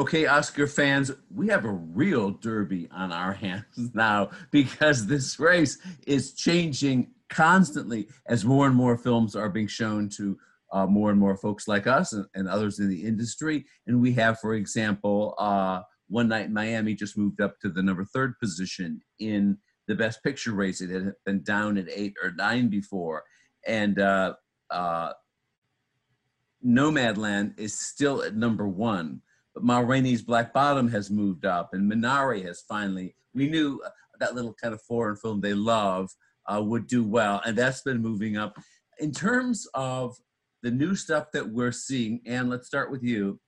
Okay, Oscar fans, we have a real derby on our hands now because this race is changing constantly as more and more films are being shown to uh, more and more folks like us and, and, others in the industry. And we have, for example, uh, One Night in Miami just moved up to the number third position in the Best Picture race. It had been down at eight or nine before. And uh, uh Nomadland is still at number one. But Ma Rainey's Black Bottom has moved up, and Minari has finally. We knew that little kind of foreign film they love uh, would do well, and that's been moving up. In terms of the new stuff that we're seeing, and let's start with you.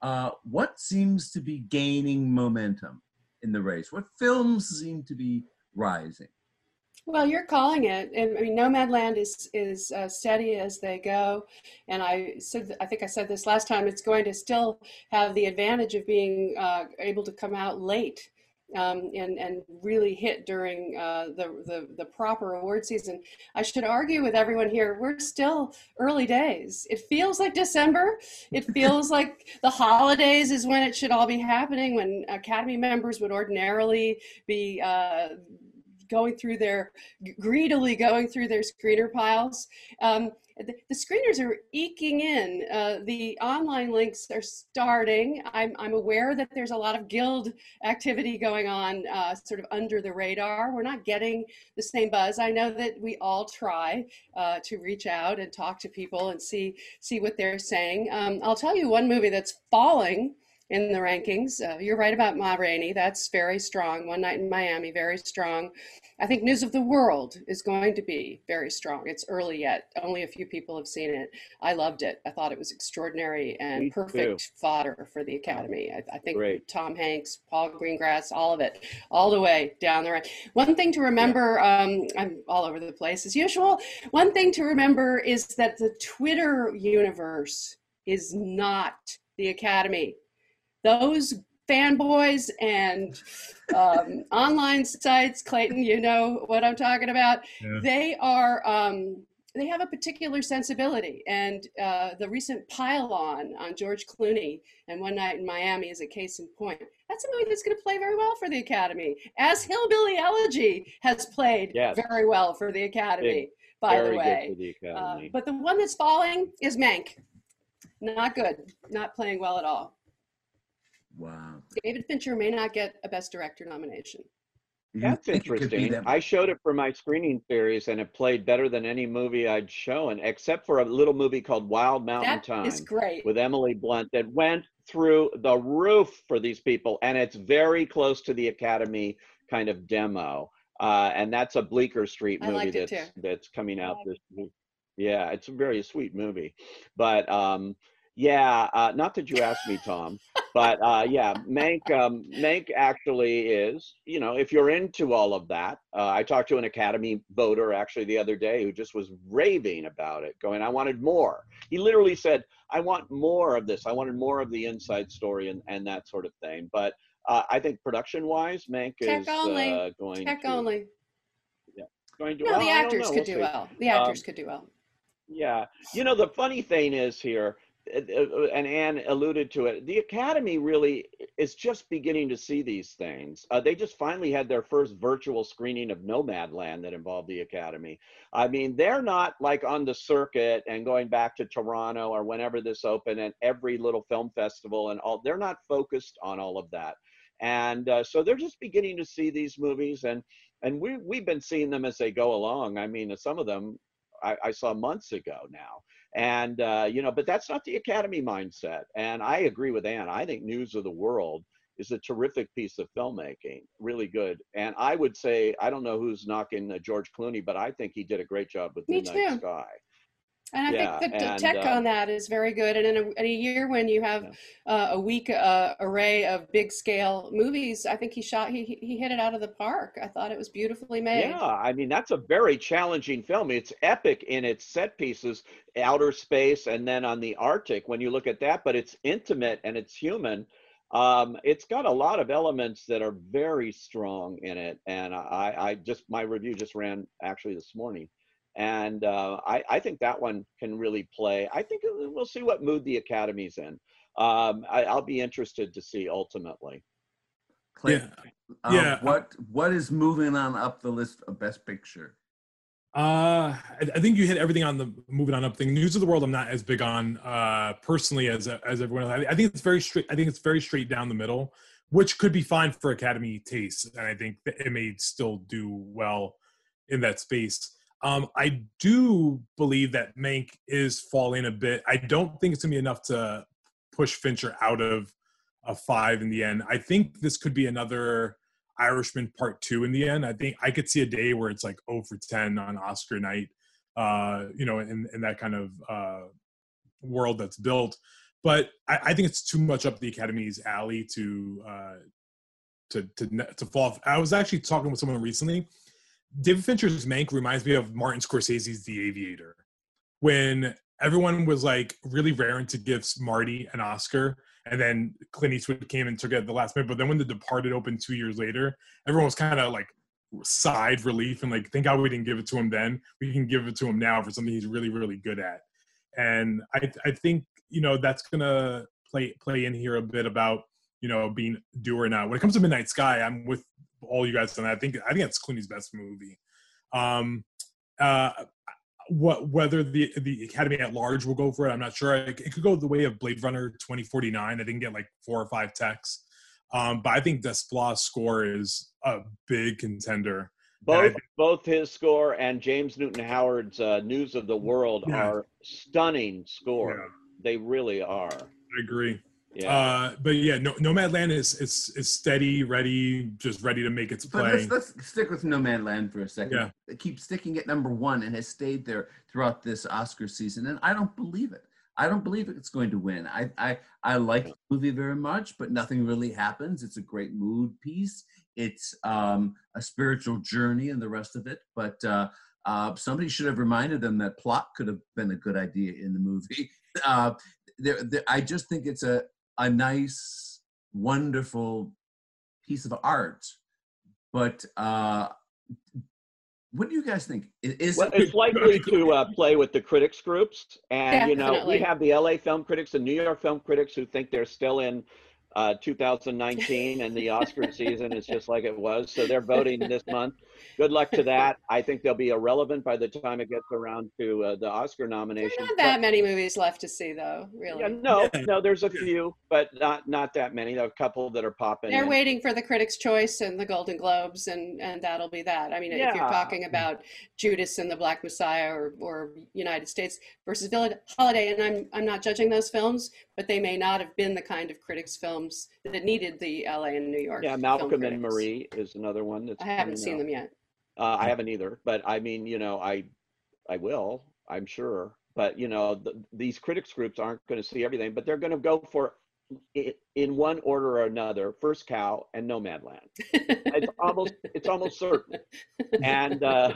Uh, what seems to be gaining momentum in the race? What films seem to be rising? Well, you're calling it, and I mean, Nomadland is is uh, steady as they go, and I said, I think I said this last time. It's going to still have the advantage of being uh, able to come out late um, and and really hit during uh, the, the the proper award season. I should argue with everyone here. We're still early days. It feels like December. It feels like the holidays is when it should all be happening. When Academy members would ordinarily be uh, going through their greedily going through their screener piles. Um, the, the, screeners are eking in. Uh, the online links are starting. I'm, I'm aware that there's a lot of guild activity going on uh, sort of under the radar. We're not getting the same buzz. I know that we all try uh, to reach out and talk to people and see, see what they're saying. Um, I'll tell you one movie that's falling in the rankings. Uh, you're right about Ma Rainey. That's very strong. One Night in Miami, very strong. I think News of the World is going to be very strong. It's early yet. Only a few people have seen it. I loved it. I thought it was extraordinary and Me perfect too. fodder for the Academy. I, I think Great. Tom Hanks, Paul Greengrass, all of it, all the way down the right. One thing to remember, um, I'm all over the place as usual. One thing to remember is that the Twitter universe is not the Academy those fanboys and um, online sites, Clayton, you know what I'm talking about. Yeah. They are. Um, they have a particular sensibility, and uh, the recent pile-on on George Clooney and One Night in Miami is a case in point. That's a movie that's going to play very well for the Academy, as Hillbilly Elegy has played Yes. very well for the Academy. by Very the way, the uh, but the one that's falling is Mank. Not good. Not playing well at all. Wow. David Fincher may not get a Best Director nomination. That's think it could be interesting. that- I showed it for my screening series, and it played better than any movie I'd shown, except for a little movie called Wild Mountain That Thyme is great. with Emily Blunt that went through the roof for these people, and it's very close to the Academy kind of demo. Uh, and that's a Bleecker Street movie that's too. that's coming out this week. Yeah, it's a very sweet movie, but um, yeah, uh, not that you asked me, Tom, but uh, yeah, Mank um, Mank actually is. You know, if you're into all of that, uh, I talked to an Academy voter actually the other day who just was raving about it, going, "I wanted more." He literally said, "I want more of this. I wanted more of the inside story and and that sort of thing." But uh, I think production-wise, Mank Tech is only. uh, going Tech to only. Yeah, going to. No, well, the actors could We'll do see. well. The Um, actors could do well. Yeah. You know, the funny thing is here, and Anne alluded to it, the Academy really is just beginning to see these things. Uh, they just finally had their first virtual screening of Nomadland that involved the Academy. I mean, they're not like on the circuit and going back to Toronto or whenever this opened and every little film festival and all. They're not focused on all of that. And uh, so they're just beginning to see these movies and and we, we've been seeing them as they go along. I mean, some of them I, I saw months ago now. And, uh, you know, but that's not the Academy mindset. And I agree with Ann. I think News of the World is a terrific piece of filmmaking, really good. And I would say, I don't know who's knocking uh, George Clooney, but I think he did a great job with Me Midnight too. Sky. And I yeah, think the, and, tech uh, on that is very good. And in a, in a year when you have uh, a weak uh, array of big scale movies, I think he shot, he, he he hit it out of the park. I thought it was beautifully made. Yeah, I mean that's a very challenging film. It's epic in its set pieces, outer space, and then on the Arctic. When you look at that, but it's intimate and it's human. Um, it's got a lot of elements that are very strong in it, and I, I just my review just ran actually this morning, and uh, I, I think that one can really play. I think we'll see what mood the Academy's in. um, I, I'll be interested to see ultimately. Clayton, um, yeah. What what is moving on up the list of best picture? Uh, I, I think you hit everything on the moving on up thing. News of the world, I'm not as big on uh, personally as as everyone else. I, I think it's very straight. I think it's very straight down the middle, which could be fine for Academy taste, and I think that it may still do well in that space. Um, I do believe that Mank is falling a bit. I don't think it's gonna be enough to push Fincher out of a five in the end. I think this could be another Irishman Part Two in the end. I think I could see a day where it's like 0 for 10 on Oscar night, uh, you know, in, in that kind of uh, world that's built. But I, I think it's too much up the Academy's alley to uh, to to to fall. Off. I was actually talking with someone recently. David Fincher's Mank reminds me of Martin Scorsese's The Aviator, when everyone was like really raring to give Marty an Oscar, and then Clint Eastwood came and took it at the last minute. But then when The Departed opened two years later, everyone was kind of like sighed relief and like, thank God we didn't give it to him then. We can give it to him now for something he's really, really good at. And I, I think you know that's gonna play play in here a bit about you know being do or not. When it comes to Midnight Sky, I'm with all you guys that. I think I think that's Clooney's best movie. Um, uh, what whether the the academy at large will go for it i'm not sure it, it could go the way of blade runner 2049 i didn't get like four or five texts um, but i think desplat's score is a big contender Both think- both his score and James Newton Howard's uh, News of the World Yeah. are stunning score. Yeah. They really are. i agree Yeah. uh, but yeah no nomadland is is is steady ready just ready to make its But play let's, let's stick with Nomadland for a second. Yeah. It keeps sticking at number one and has stayed there throughout this Oscar season, and I don't believe it. I don't believe it's going to win. I I, I like the movie very much, but nothing really happens. It's a great mood piece. It's um, a spiritual journey and the rest of it. But uh, uh, somebody should have reminded them that plot could have been a good idea in the movie. Uh, there, there, I just think it's a a nice, wonderful piece of art. But uh, what do you guys think? Is Well, it's likely to uh, play with the critics groups, and you know we have the LA film critics and New York film critics who think they're still in uh, 2019, and the Oscar season is just like it was. So they're voting this month. Good luck to that. I think they'll be irrelevant by the time it gets around to uh, the Oscar There's nomination. not that many movies left to see, though. Really, Yeah, no, Yeah. no, there's a few, but not not that many. There are a couple that are popping. they're in. waiting for the Critics' Choice and the Golden Globes, and and that'll be that. I mean, if you're talking about Judas and the Black Messiah or or United States versus Billie Holiday, and I'm I'm not judging those films, but they may not have been the kind of critics films that needed the LA and New York. Yeah, Malcolm and. Marie is another one that's. I haven't seen out. them yet. Uh, I haven't either, but I mean, you know, I, I will, I'm sure. But you know, the, these critics groups aren't going to see everything, but they're going to go for, it in one order or another, First Cow and Nomadland. It's almost, it's almost certain. And uh,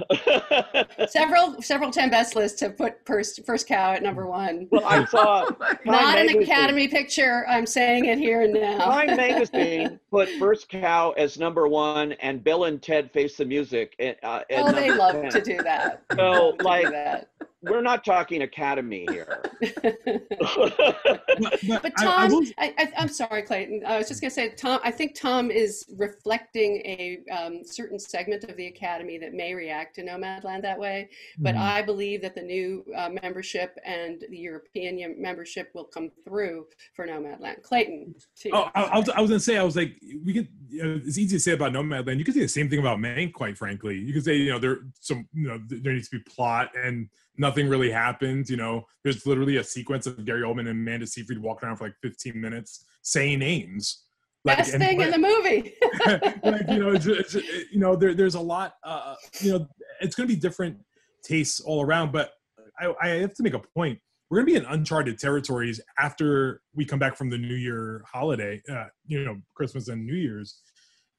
several several ten best lists have put first first cow at number one. well, I saw Not an Academy picture. I'm saying it here and now. Time Magazine put First Cow as number one, and Bill and Ted Face the Music. At, uh, at oh, they love 10. to do that. So, Love do like, that. We're not talking Academy here. but, but But I- I Tom, will- I, I, I'm sorry, Clayton. I was just going to say, Tom. I think Tom is reflecting a um, certain segment of the academy that may react to Nomadland that way. But Mhm. I believe that the new uh, membership and the European membership will come through for Nomadland. Clayton. to you. Oh, I, I, was, I was gonna say, I was like, we could. You know, it's easy to say about Nomadland. You could say the same thing about Mank, quite frankly. You could say, you know, there some, you know, there needs to be plot and nothing really happened. You know, there's literally a sequence of Gary Oldman and Amanda Seyfried walking around for like 15 minutes saying names. Like, Best thing in the movie. like you know, it's, it's, you know, there, there's a lot. Uh, you know, it's going to be different tastes all around. But I, I have to make a point. We're going to be in uncharted territories after we come back from the New Year holiday. Uh, you know, Christmas and New Year's.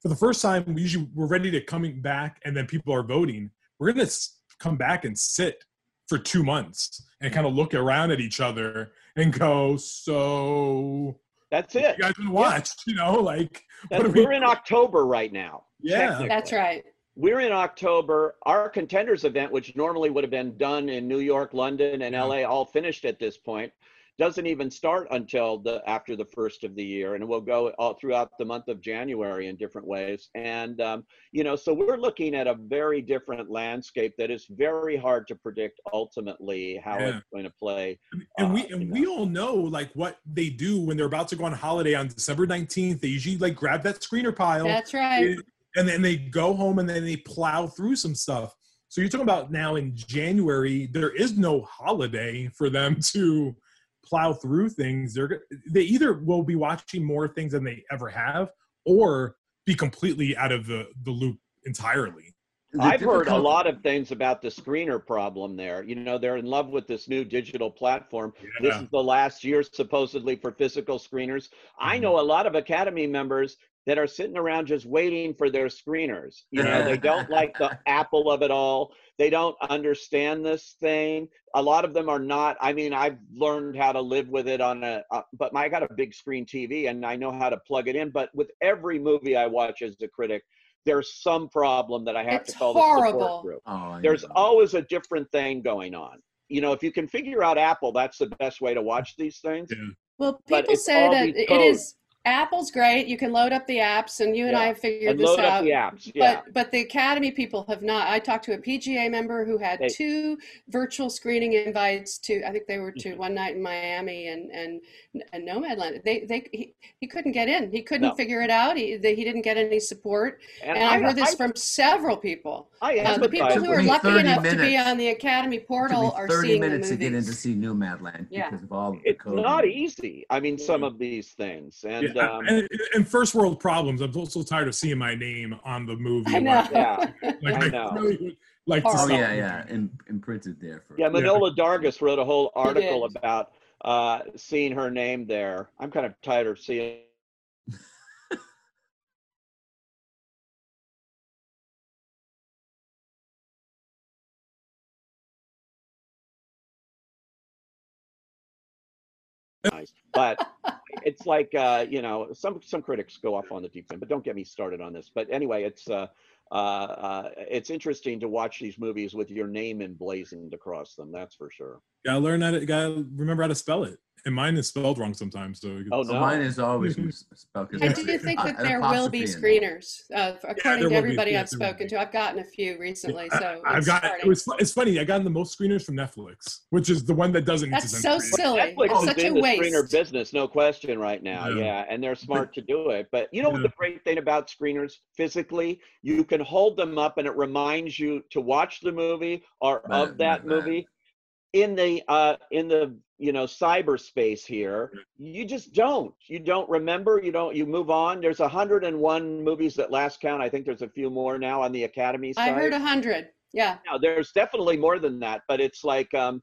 For the first time, we usually we're ready to coming back, and then people are voting. We're going to come back and sit for two months and kind of look around at each other and go, "So, That's it. you guys been watched?" You know, like That's, what are we- we're in October right now. Yeah. That's right. We're in October. Our contenders event, which normally would have been done in New York, London, and Yeah. LA, all finished at this point. Doesn't even start until the after the first of the year, and it will go all throughout the month of January in different ways. And um, you know, so we're looking at a very different landscape that is very hard to predict ultimately how Yeah. it's going to play. and we uh, and you we all know like what they do when they're about to go on holiday on December 19th. They usually like grab that screener pile That's right. and then they go home and then they plow through some stuff. So you're talking about now in January, there is no holiday for them to plow through things. They're they either will be watching more things than they ever have, or be completely out of the the loop entirely. The I've heard a lot of things about the screener problem there. You know, they're in love with this new digital platform. This is the last year supposedly for physical screeners. I Mhm. know a lot of Academy members that are sitting around just waiting for their screeners. You know, they don't like the Apple of it all. They don't understand this thing. A lot of them are not. I mean, I've learned how to live with it on a, uh, but my, I got a big screen TV and I know how to plug it in. But with every movie I watch as a critic, there's some problem that I have It's to call the support group Oh, there's know. always a different thing going on. You know, if you can figure out Apple, that's the best way to watch these things. Yeah. Well, people say that these it codes. is Apple's great. You can load up the apps, and you and I have figured And this load out. up the apps. Yeah. But but the Academy people have not. I talked to a PGA member who had They- two virtual screening invites to. I think they were Mm-hmm. to one night in Miami and and and Nomadland. They they he, he couldn't get in. He couldn't No. figure it out. He they, he didn't get any support. And, I, I've heard this I, from several people. I Uh, the people who are lucky 30 enough to be on the Academy It took portal me are 30 seeing the minutes to get in to see Nomadland Yeah. because of all the it's not easy. I mean, some of these things. And Yeah, um, and, and first world problems. I'm also tired of seeing my name on the movie. I know. Like, Yeah. like, I I know. really would like to Oh, Oh stop yeah, it. yeah, and imprinted there for. yeah, Manohla Dargis wrote a whole article about uh, seeing her name there. I'm kind of tired of seeing. Nice. But it's like uh, you know, some some critics go off on the deep end, but don't get me started on this. But anyway, it's uh, uh, uh, it's interesting to watch these movies with your name emblazoned across them. That's for sure. Gotta learn how to. Gotta remember how to spell it. And mine is spelled wrong sometimes. So Oh, So no. mine is always mis- spelled. 'cause I it's do think that there will be apostrophe in there. screeners, uh, according will to be, everybody yeah, I've there spoken to. I've gotten a few recently, so I, have got. It was. It's funny. I gotten the most screeners from Netflix, which is the one that doesn't. That's so screeners. silly. Netflix It's is such a in the screener waste. business, no question, right now. Yeah. Yeah, and they're smart to do it. But you know what the great thing about screeners physically, you can hold them up, and it reminds you to watch the movie or Right, of that right, right. movie. In the uh, in the you know cyberspace here, you just don't. You don't remember. You don't. You move on. There's 101 movies that last count. I think there's a few more now on the Academy side. I side. heard a hundred. Yeah, Now, there's definitely more than that, but it's like um,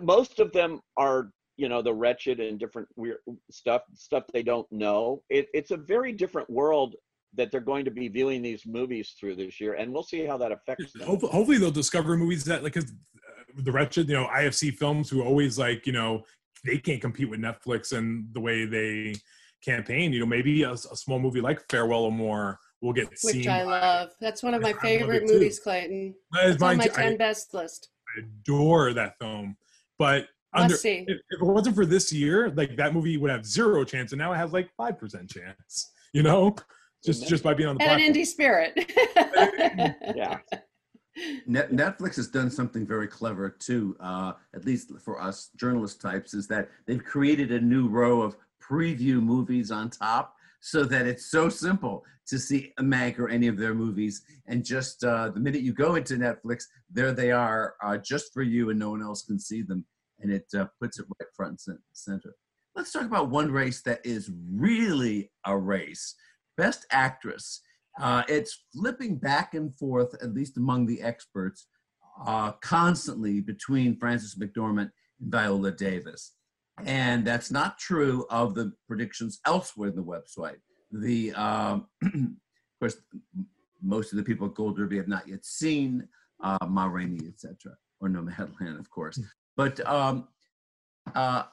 most of them are, you know, the wretched and different weird stuff, stuff they don't know. It, it's a very different world that they're going to be viewing these movies through this year, and we'll see how that affects them. Hopefully, hopefully they'll discover movies that like 'cause, uh, the wretched, you know, IFC films who always like, you know, they can't compete with Netflix and the way they campaign. You know, maybe a, a small movie like Farewell or More will get which seen. I love. That's one of my I favorite it too. movies, Clayton. That is It's on my too. I- ten best list. I adore that film. But under, Must see. if, if it wasn't for this year, like that movie would have zero chance, and now it has like five percent chance. You know, just just by being on the And an indie spirit. Yeah. Net, Netflix has done something very clever too, uh, at least for us journalist types, is that they've created a new row of preview movies on top so that it's so simple to see a Mank or any of their movies. And just uh, the minute you go into Netflix, there they are uh, just for you and no one else can see them. And it uh, puts it right front and center. Let's talk about one race that is really a race Best Actress. Uh, it's flipping back and forth, at least among the experts, uh, constantly between Frances McDormand and Viola Davis. And that's not true of the predictions elsewhere in the website. The, um, of course, most of the people at Gold Derby have not yet seen uh, Ma Rainey, etc., or Nomadland, of course. But um, uh,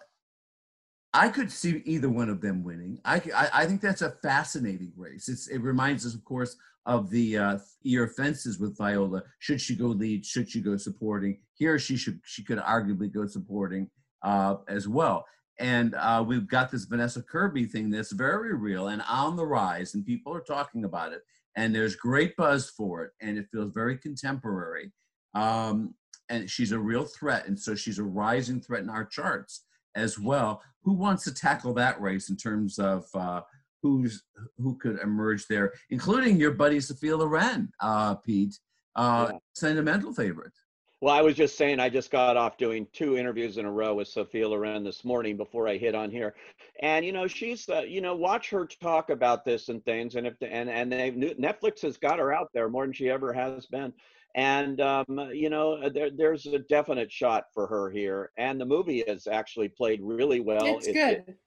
I could see either one of them winning. I I think that's a fascinating race. It's, it reminds us, of course, of the uh, ear fences with Viola. Should she go lead? Should she go supporting? Here, she should she could arguably go supporting uh, as well. And uh, we've got this Vanessa Kirby thing that's very real and on the rise, and people are talking about it. And there's great buzz for it, and it feels very contemporary. Um, and she's a real threat, and so she's a rising threat in our charts as well. Who wants to tackle that race in terms of uh, who's who could emerge there, including your buddy Sophia Loren, uh, Pete, uh, Yeah. sentimental favorite. Well, I was just saying, I just got off doing two interviews in a row with Sophia Loren this morning before I hit on here, and you know, she's, uh, you know, watch her talk about this and things, and if and and they Netflix has got her out there more than she ever has been, and um, you know, there, there's a definite shot for her here, and the movie has actually played really well. it's It- good. it-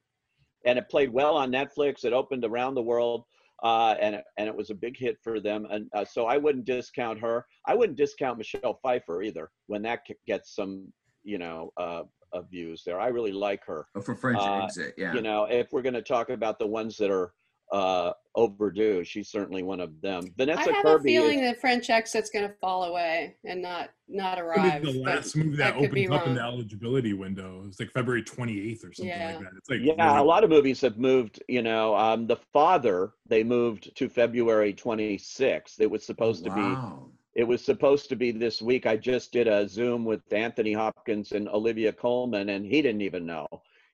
and it played well on Netflix. It opened around the world, uh, and it, and it was a big hit for them. And uh, so I wouldn't discount her. I wouldn't discount Michelle Pfeiffer either when that gets some, you know, uh, uh, views there. I really like her. Oh, for French Uh, exit, yeah. You know, if we're going to talk about the ones that are uh, overdue, she's certainly one of them. Vanessa I Vanessa have Kirby. a is- feeling that French exit's going to fall away and not not arrive. be the but last movie that, could be opens up in the eligibility window. It's like February 28th or something Yeah. like that. It's like yeah, a lot of movies have moved. You know, um, The Father they moved to February 26th. It was supposed to be wow. it was supposed to be this week. I just did a Zoom with Anthony Hopkins and Olivia Colman, and he didn't even know.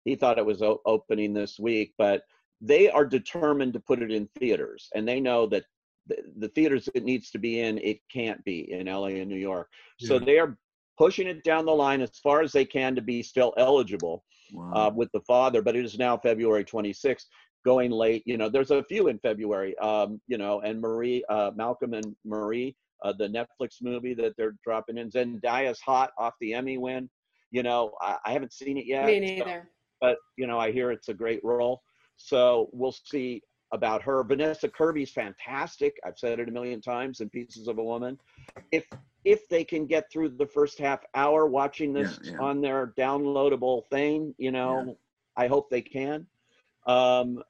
He thought it was o- opening this week, but they are determined to put it in theaters, and they know that the, the theaters it needs to be in, it can't be in LA and New York. So they are pushing it down the line as far as they can to be still eligible wow. uh, with the father, but it is now February 26th, going late. You know, there's a few in February. Um, you know, and Marie, uh, Malcolm and Marie, uh, the Netflix movie that they're dropping in. Zendaya's hot off the Emmy win. You know, I, I haven't seen it yet, Me so- neither. but you know, I hear it's a great role. So we'll see about her. Vanessa Kirby's fantastic. I've said it a million times in Pieces of a Woman. If if they can get through the first half hour watching this Yeah, yeah. on their downloadable thing, you know, I hope they can. Um,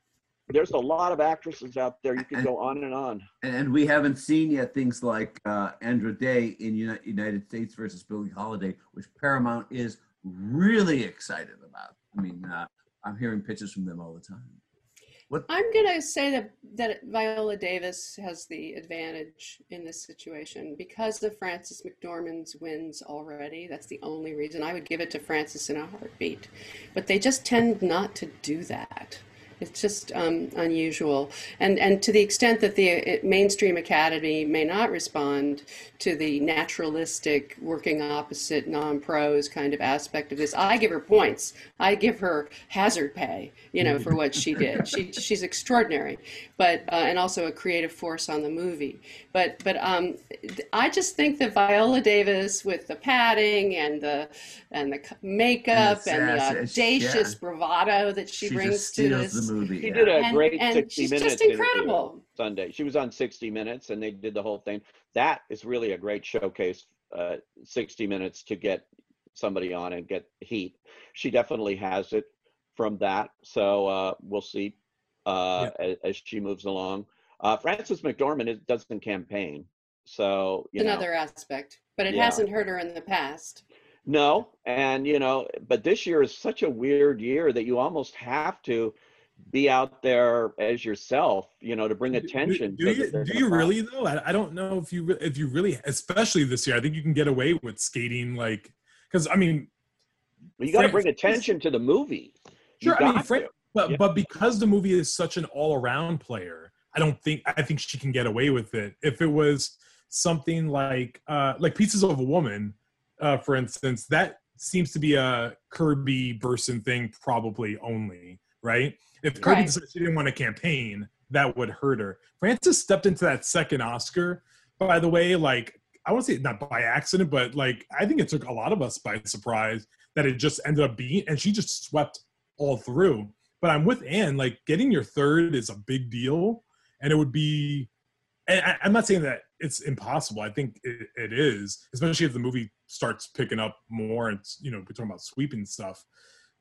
there's a lot of actresses out there. You can go on and on. And we haven't seen yet things like uh, Andra Day in Uni- United States versus Billie Holiday, which Paramount is really excited about. I mean, uh, I'm hearing pitches from them all the time. What? I'm gonna say that that Viola Davis has the advantage in this situation because of Frances McDormand's wins already. That's the only reason I would give it to Frances in a heartbeat. But they just tend not to do that. It's just um, unusual, and and to the extent that the uh, mainstream academy may not respond to the naturalistic, working opposite, non-pros kind of aspect of this, I give her points. I give her hazard pay, you know, for what she did. She she's extraordinary, but uh, and also a creative force on the movie. But but um, I just think that Viola Davis with the padding and the and the makeup And and, the the sass, it's- audacious yeah. bravado that she, She, brings to this. The movie. She yeah. did a and, great and 60 she's minutes just incredible. Sunday. She was on 60 Minutes and they did the whole thing. That is really a great showcase, uh, 60 Minutes to get somebody on and get heat. She definitely has it from that. So uh, we'll see uh, as, as she moves along. Uh, Frances McDormand is, doesn't campaign. So, you know, Another aspect, but it Yeah. hasn't hurt her in the past. no. And, you know, but this year is such a weird year that you almost have to be out there as yourself, you know, to bring attention. Do, so you, do you really though? I, I don't know if you if you really, especially this year. I think you can get away with skating like because I mean, Well, you got to bring attention to the movie. Sure. I mean, Frank, but Yeah. but because the movie is such an all around player, I don't think I think she can get away with it. If it was something like uh like Pieces of a Woman, uh, for instance, that seems to be a Kirby Burson thing, probably only right. If Kirby Right. decided she didn't want to campaign, that would hurt her. Frances stepped into that second Oscar, by the way, like I want to say not by accident, but like I think it took a lot of us by surprise that it just ended up being, and she just swept all through. But I'm with Anne, like getting your third is a big deal, and it would be. And I, I'm not saying that it's impossible. I think it, it is, especially if the movie starts picking up more. And you know, we're talking about sweeping stuff.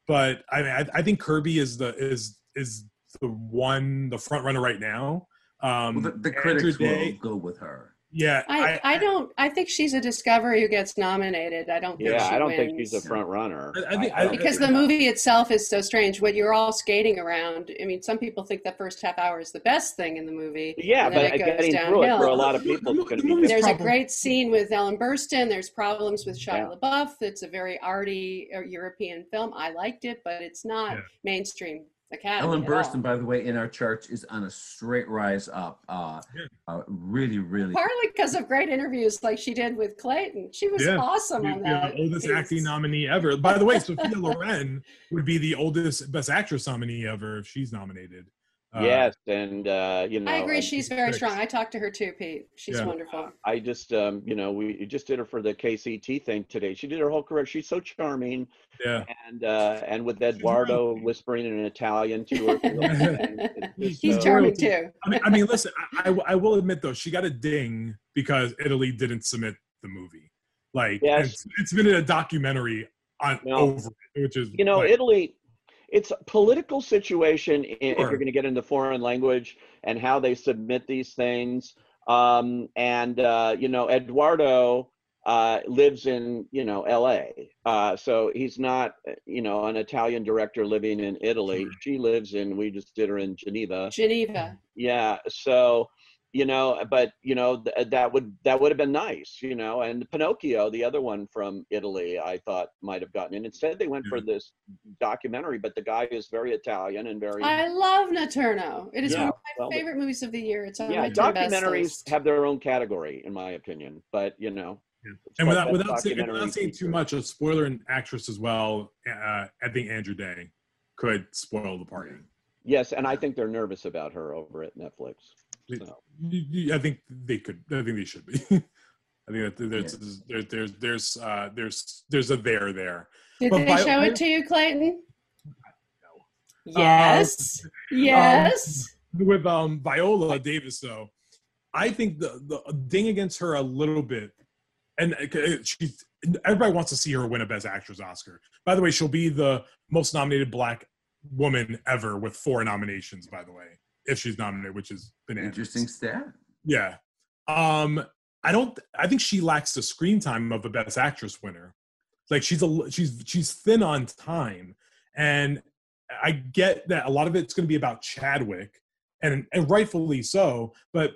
But I mean, I, I think Kirby is the is is the one the front runner right now. Um, Well, the, the Andrew critics will go with her. Yeah, I, I don't. I think she's a discovery who gets nominated. I don't. Think Yeah, she I don't wins. think she's a front runner. I- I think- I- because the movie itself is so strange. What you're all skating around. I mean, some people think the first half hour is the best thing in the movie. Yeah, but it goes getting through it for a lot of people is The going to movie's be. There's a great scene with Ellen Burstyn. There's problems with Shia Yeah. LaBeouf. It's a very arty uh, European film. I liked it, but it's not Yeah. mainstream Academy. Ellen at. Burstyn, by the way, in our charts is on a straight rise up. Uh, Yeah. uh, really, really. Partly because of great interviews like she did with Clayton. She was Yeah. awesome You- on that. the oldest piece. acting nominee ever. By the way, Sophia Loren would be the oldest Best Actress nominee ever if she's nominated. Uh, Yes, and uh, you know, I agree. and She's very Six. strong. I talked to her too, Pete. She's Yeah. wonderful. I just, um, you know, we just did her for the KCT thing today. She did her whole career. She's so charming, yeah. and uh, and with Edoardo whispering in Italian to her. and it's just, He's uh, charming royalty. too. I mean, I mean, listen. I, I, I will admit though, she got a ding because Italy didn't submit the movie. Like, Yes. it's, it's been in a documentary on No. over it, which is You know, like, Italy. It's a political situation i- if you're going to get into foreign language and how they submit these things. Um, and uh, you know, Edoardo uh, lives in you know L.A. Uh, so he's not uh, you know an Italian director living in Italy. Sure. She lives in. We just did her in Geneva. Geneva. Yeah. So you know, but you know th- that would that would have been nice. You know, and Pinocchio, the other one from Italy, I thought might have gotten in. Instead, they went for this documentary, but the guy is very Italian and very. I love Notturno. It is Yeah, one of my well, favorite movies of the year. It's on yeah, my 10 best documentaries list. have their own category, in my opinion. But you know, Yeah. and without Best without saying, without saying too much, a spoiler and actress as well. Uh, I think Andra Day could spoil the party. Yes, and I think they're nervous about her over at Netflix. So. You- you- I think they could. I think they should be. I think that there's there's there's there's uh, there's there's a there there. Did But they Vi- show it to you, Clayton? Uh, Yes. yes. with um Viola Davis though, I think the the ding against her a little bit, and uh, she everybody wants to see her win a Best Actress Oscar. By the way, she'll be the most nominated Black woman ever with four nominations. By the way, if she's nominated, which is bananas. Interesting stat. Yeah. Um, I don't. I think she lacks the screen time of a Best Actress winner. Like she's a she's she's thin on time, and I get that a lot of it's going to be about Chadwick, and and rightfully so. But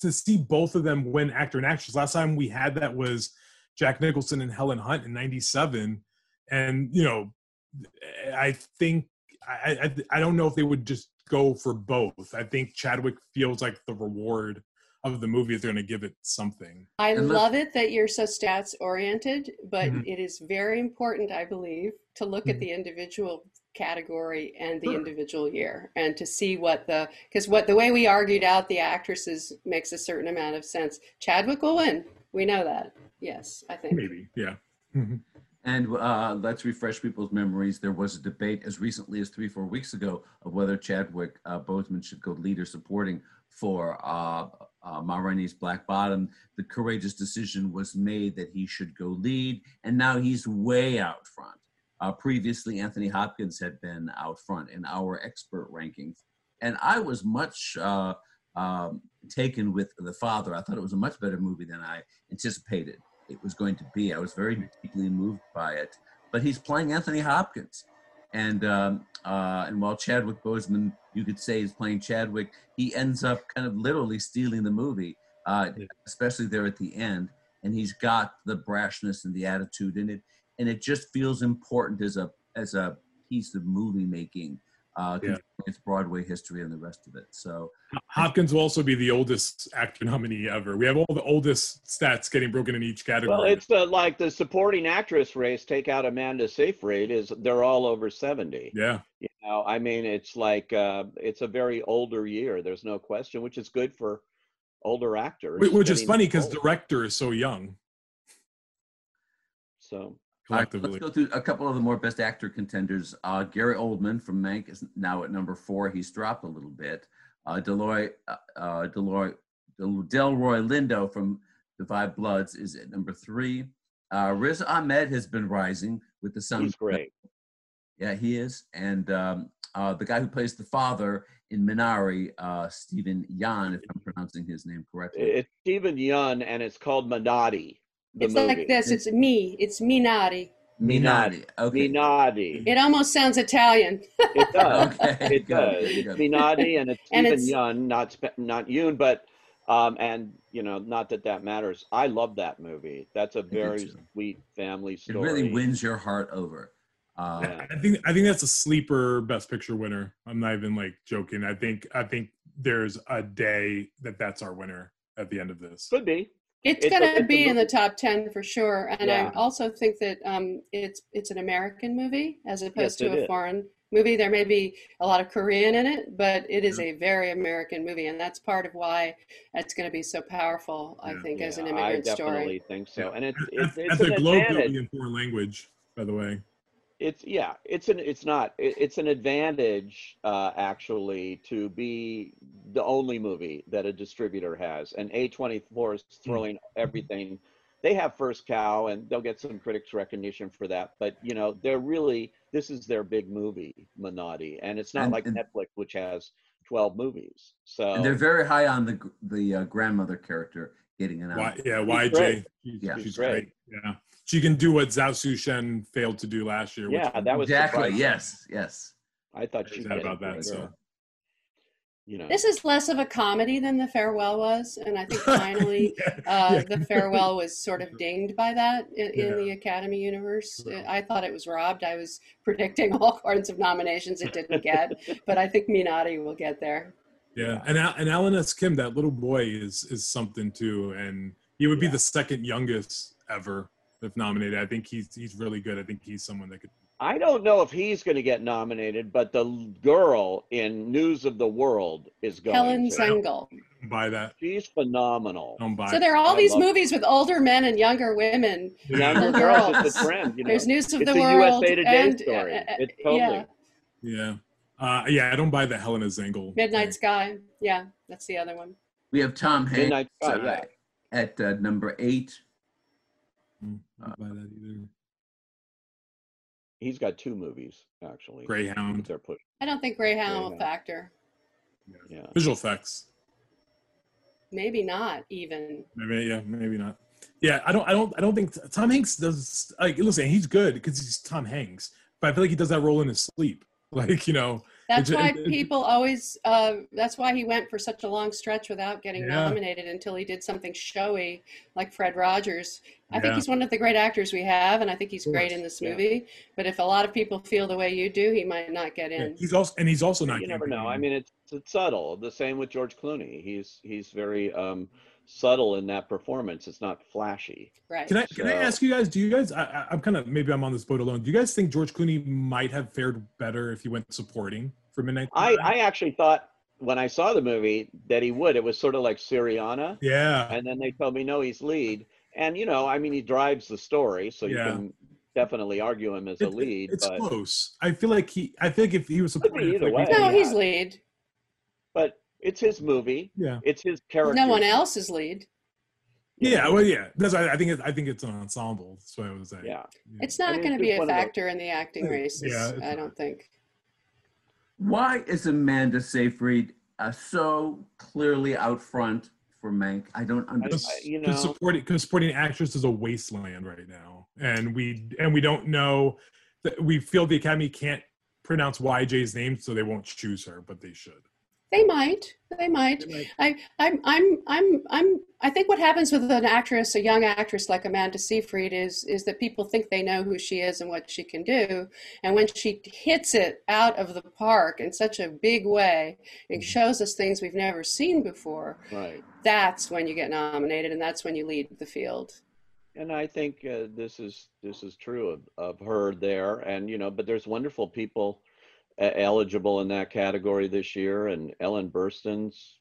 to see both of them win actor and actress, last time we had that was Jack Nicholson and Helen Hunt in '97, and you know, I think I, I I don't know if they would just go for both. I think Chadwick feels like the reward of the movie if they're going to give it something. I And let's- love it that you're so stats oriented, but Mhm. it is very important, I believe, to look at Mhm. the individual category and the Sure. individual year and to see what the because what the way we argued out the actresses makes a certain amount of sense. Chadwick will win. We know that. Yes, I think. Maybe, yeah. And uh, let's refresh people's memories. There was a debate as recently as three, four weeks ago of whether Chadwick uh, Boseman should go lead or supporting for uh, uh, Ma Rainey's Black Bottom. The courageous decision was made that he should go lead, and now he's way out front. Uh, previously, Anthony Hopkins had been out front in our expert rankings, and I was much uh, um, taken with The Father. I thought it was a much better movie than I anticipated it was going to be. I was very deeply moved by it. But he's playing Anthony Hopkins, and um, uh, and while Chadwick Boseman, you could say, is playing Chadwick, he ends up kind of literally stealing the movie, uh, Yeah. especially there at the end. And he's got the brashness and the attitude in it, and it just feels important as a as a piece of movie making. Uh, Yeah. It's Broadway history and the rest of it. So Hopkins will also be the oldest actor nominee ever. We have all the oldest stats getting broken in each category. Well, it's uh, like the supporting actress race. Take out Amanda Seyfried. Is they're all over seventy. yeah. You know, I mean, it's like uh, it's a very older year. There's no question, which is good for older actors. Which is funny because director is so young So All right, collectively. let's go through a couple of the more best actor contenders. Uh, Gary Oldman from Mank is now at number four. He's dropped a little bit. Uh, Deloy, uh, uh, Deloy, Del- Delroy Lindo from The Five Bloods is at number three. Uh, Riz Ahmed has been rising with the Sound. he's great. Yeah, he is. And um, uh, the guy who plays the father in Minari, uh, Stephen Yan, if I'm pronouncing his name correctly. It's Stephen Yun, and it's called Minotti. The It's movie. like this. It's me. It's Minati. Minari. Okay. Minotti. It almost sounds Italian. It does. Okay. It does. good, It's good. And it's And Stephen it's- Yun, not Spe- not Yoon, but um, and you know, not that that matters. I love that movie. That's a very sweet family story. It really wins your heart over. Uh, Yeah. I think I think that's a sleeper best picture winner. I'm not even like joking. I think I think there's a day that that's our winner at the end of this. Could be. It's, It's going to a be in the top ten for sure, and Yeah. I also think that um, it's it's an American movie as opposed Yes, to a is. foreign movie. There may be a lot of Korean in it, but it is a very American movie, and that's part of why it's going to be so powerful. I Yeah. think as an Yeah, immigrant I story. definitely think so. And it's At, it's, at it's the an Globe, advantage. in foreign language, by the way. It's yeah it's an it's not it's an advantage uh actually to be the only movie that a distributor has and a24 is throwing everything they have first cow and they'll get some critics recognition for that but you know they're really this is their big movie minotti and it's not And- like and- netflix which has 12 movies so and they're very high on the the uh, grandmother character getting an Y, Oscar. yeah, She's YJ. great. She's, Yeah. she's She's great. great. Yeah, she can do what Zhao Shuzhen failed to do last year. which yeah that was Exactly. surprising. Yes. Yes. i thought Very she sad did about that, so. uh, you know This is less of a comedy than The Farewell was, and I think finally yeah, uh, yeah. The Farewell was sort of dinged by that in, in the Academy universe. Yeah. I thought it was robbed. I was predicting all kinds of nominations it didn't get, but I think Minati will get there. Yeah, and Al- and Alan S. Kim, that little boy is is something too, and he would be Yeah. the second youngest ever if nominated. I think he's he's really good. I think he's someone that could. I don't know if he's going to get nominated, but the girl in News of the World is going. Helen to. Zengel. buy that. She's phenomenal. Don't buy. So there are all I these love- movies with older men and younger women. Younger girls, it's a trend. You know, There's News of it's the a World USA Today and story. uh, uh, It's totally. yeah, yeah, uh, yeah. I don't buy the Helena Zengel. Midnight thing. Sky. Yeah, that's the other one. We have Tom Hanks Midnight Sky, uh, yeah. at uh, number eight. Mm, I don't buy that either. He's got two movies actually. that Greyhound, They're put. I don't think Greyhound will Greyhound. factor. Yeah. visual effects. Maybe not even. Maybe yeah, maybe not. Yeah, I don't, I don't, I don't think Tom Hanks does. Like, listen, he's good because he's Tom Hanks, but I feel like he does that role in his sleep. Like, you know, That's why it- it- people always. Uh, that's why he went for such a long stretch without getting Yeah. nominated until he did something showy like Fred Rogers. I think he's one of the great actors we have, and I think he's great in this yeah. movie. But if a lot of people feel the way you do, he might not get yeah, in. he's also, and he's also not. You never know. I mean, it's, it's subtle. The same with George Clooney. He's he's very um, subtle in that performance. It's not flashy. Right. Can I can I ask you guys? Do you guys? I, I- I'm kind of maybe I'm on this boat alone. Do you guys think George Clooney might have fared better if he went supporting for Midnight? I I actually thought when I saw the movie that he would. It was sort of like Syriana. yeah, and then they told me no he's lead and you know i mean he drives the story so you Yeah. can definitely argue him as a It- it- lead it's but close. I feel like he. I think if he was Could be supporting, either like way. no, he's lead. but it's his movie yeah, it's his character No one else's lead. yeah. Well, yeah. That's why I think. It, I think it's an ensemble. That's what I was saying. yeah It's not mean, going to be a one of those- factor in the acting Yeah, races. it's I don't think. Why is Amanda Seyfried uh, so clearly out front for Mank? I don't understand. I- you Because know supporting because supporting actress is a wasteland right now, and we and we don't know that we feel the Academy can't pronounce YJ's name, so they won't choose her, but they should. They might. They might. I, I'm, I'm, I'm, I'm. I think what happens with an actress, a young actress like Amanda Seyfried, is is that people think they know who she is and what she can do, and when she hits it out of the park in such a big way, it shows us things we've never seen before. right That's when you get nominated, and that's when you lead the field. and i think uh, this is this is true of, of her there and you know but there's wonderful people uh, eligible in that category this year and ellen Burstyn's,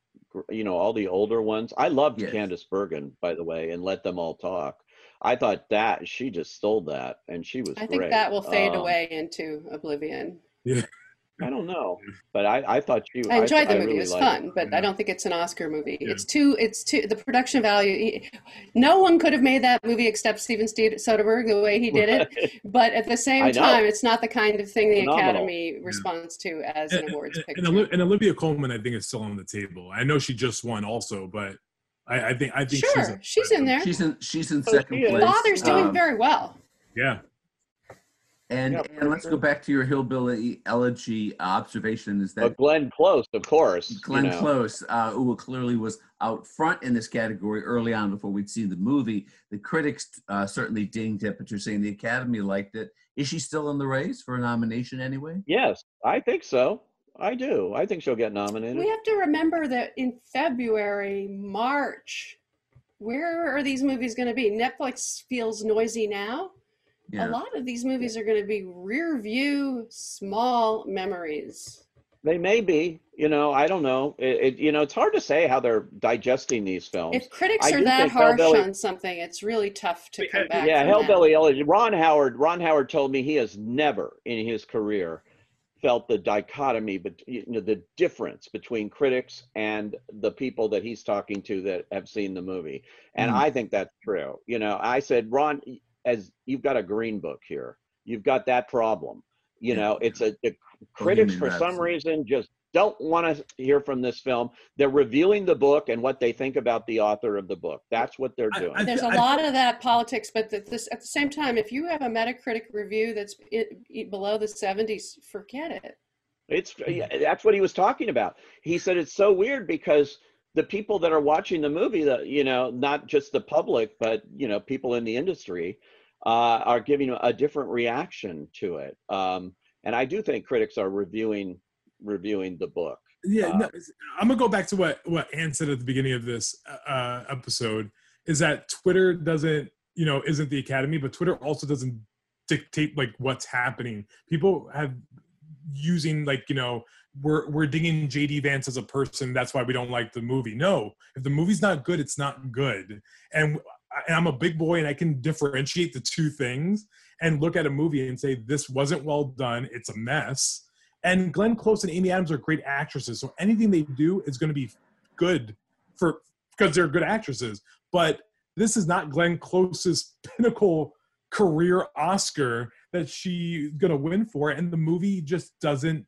you know all the older ones i loved Yes. candice bergen by the way and let them all talk i thought that she just stole that and she was I think great. that will fade Um, away into oblivion. I don't know, but I, I thought she. I enjoyed the movie. really it was liked fun, but Yeah. I don't think it's an Oscar movie. Yeah. It's too. It's too. The production value. No one could have made that movie except Steven Ste- Soderbergh the way he did it. But at the same time, it's not the kind of thing the Phenomenal. Academy responds to as an And, awards and, picture. and, and Olivia Colman, I think, is still on the table. I know she just won also, but I, I think I think she's, sure, she's in there. She's in she's in second she place. Father's doing Um, very well. Yeah, And, Yeah, and let's go back to your hillbilly elegy observation is that But Glenn Close, of course. you Glenn know. Close, uh, who clearly was out front in this category early on before we'd seen the movie. The critics uh, certainly dinged it, but you're saying the Academy liked it. Is she still in the race for a nomination anyway? Yes, I think so. I do. I think she'll get nominated. We have to remember that in February, March, where are these movies going to be? Netflix feels noisy now. A lot of these movies are going to be rear view, small memories. They may be. You know, I don't know. It, it, you know, it's hard to say how they're digesting these films. If critics I are that think harsh Hillbilly- on something, it's really tough to come back. yeah, from that. Hillbilly Elegy. Ron Howard. Ron Howard told me he has never in his career felt the dichotomy, but you know, the difference between critics and the people that he's talking to that have seen the movie. And Mm. I think that's true. You know, I said, Ron, as you've got a green book here, you've got that problem. You Yeah. know, it's a the critics for some reason just don't want to hear from this film. They're reviewing the book and what they think about the author of the book. That's what they're doing. I- There's a I- lot of that politics, but the, this, at the same time, if you have a Metacritic review that's it, it- below the 70s, forget it. It's yeah, that's what he was talking about. He said it's so weird because the people that are watching the movie, that you know, not just the public, but you know, people in the industry, uh, are giving a different reaction to it. Um, and I do think critics are reviewing reviewing the book. yeah. Uh, no, I'm gonna go back to what what Anne said at the beginning of this uh, episode. Is that Twitter doesn't, you know, isn't the Academy, but Twitter also doesn't dictate like what's happening. People have using like you know we're we're digging JD Vance as a person. That's why we don't like the movie. No, if the movie's not good, it's not good. And I'm a big boy, and I can differentiate the two things and look at a movie and say this wasn't well done. It's a mess. And Glenn Close and Amy Adams are great actresses, so anything they do is going to be good for because they're good actresses. But this is not Glenn Close's pinnacle career Oscar that she's going to win for, and the movie just doesn't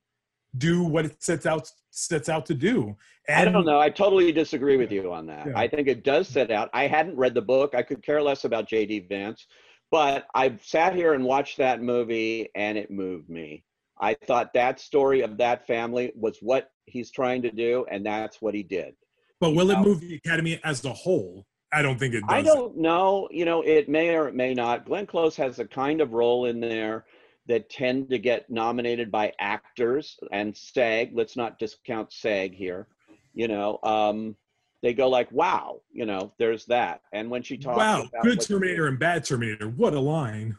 do what it sets out sets out to do. And I don't know. I totally disagree with you on that. Yeah. I think it does set out. I hadn't read the book. I could care less about JD Vance, but I've sat here and watched that movie and it moved me. I thought that story of that family was what he's trying to do, and that's what he did. But will it know. move the Academy as a whole? I don't think it does. I don't know. You know, it may or it may not. Glenn Close has a kind of role in there that tend to get nominated by actors and SAG. Let's not discount SAG here. You know, um, they go like, "Wow," you know, there's that. And when she talks, Wow, about good Terminator and bad Terminator. What a line.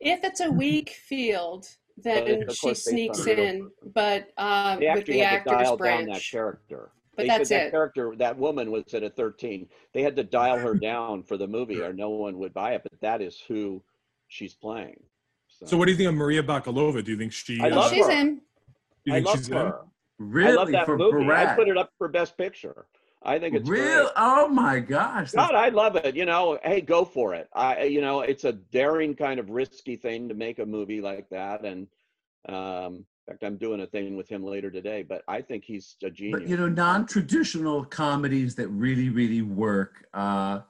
If it's a weak field, then of she sneaks in. But um, they with the had to actors dial down that branch, character. But they that's said that it. character, that woman was at a 13. They had to dial her down for the movie, or no one would buy it. But that is who she's playing. So what do you think of Maria Bakalova? Do you think she? I uh, love she's her. in. do you I love she's in? her. Really? I love that for movie. I put it up for Best Picture. I think it's Real? great. Oh my gosh. God, I love it. You know, hey, go for it. I, you know, it's a daring kind of risky thing to make a movie like that. And um, in fact, I'm doing a thing with him later today. But I think he's a genius. But you know, non-traditional comedies that really, really work uh,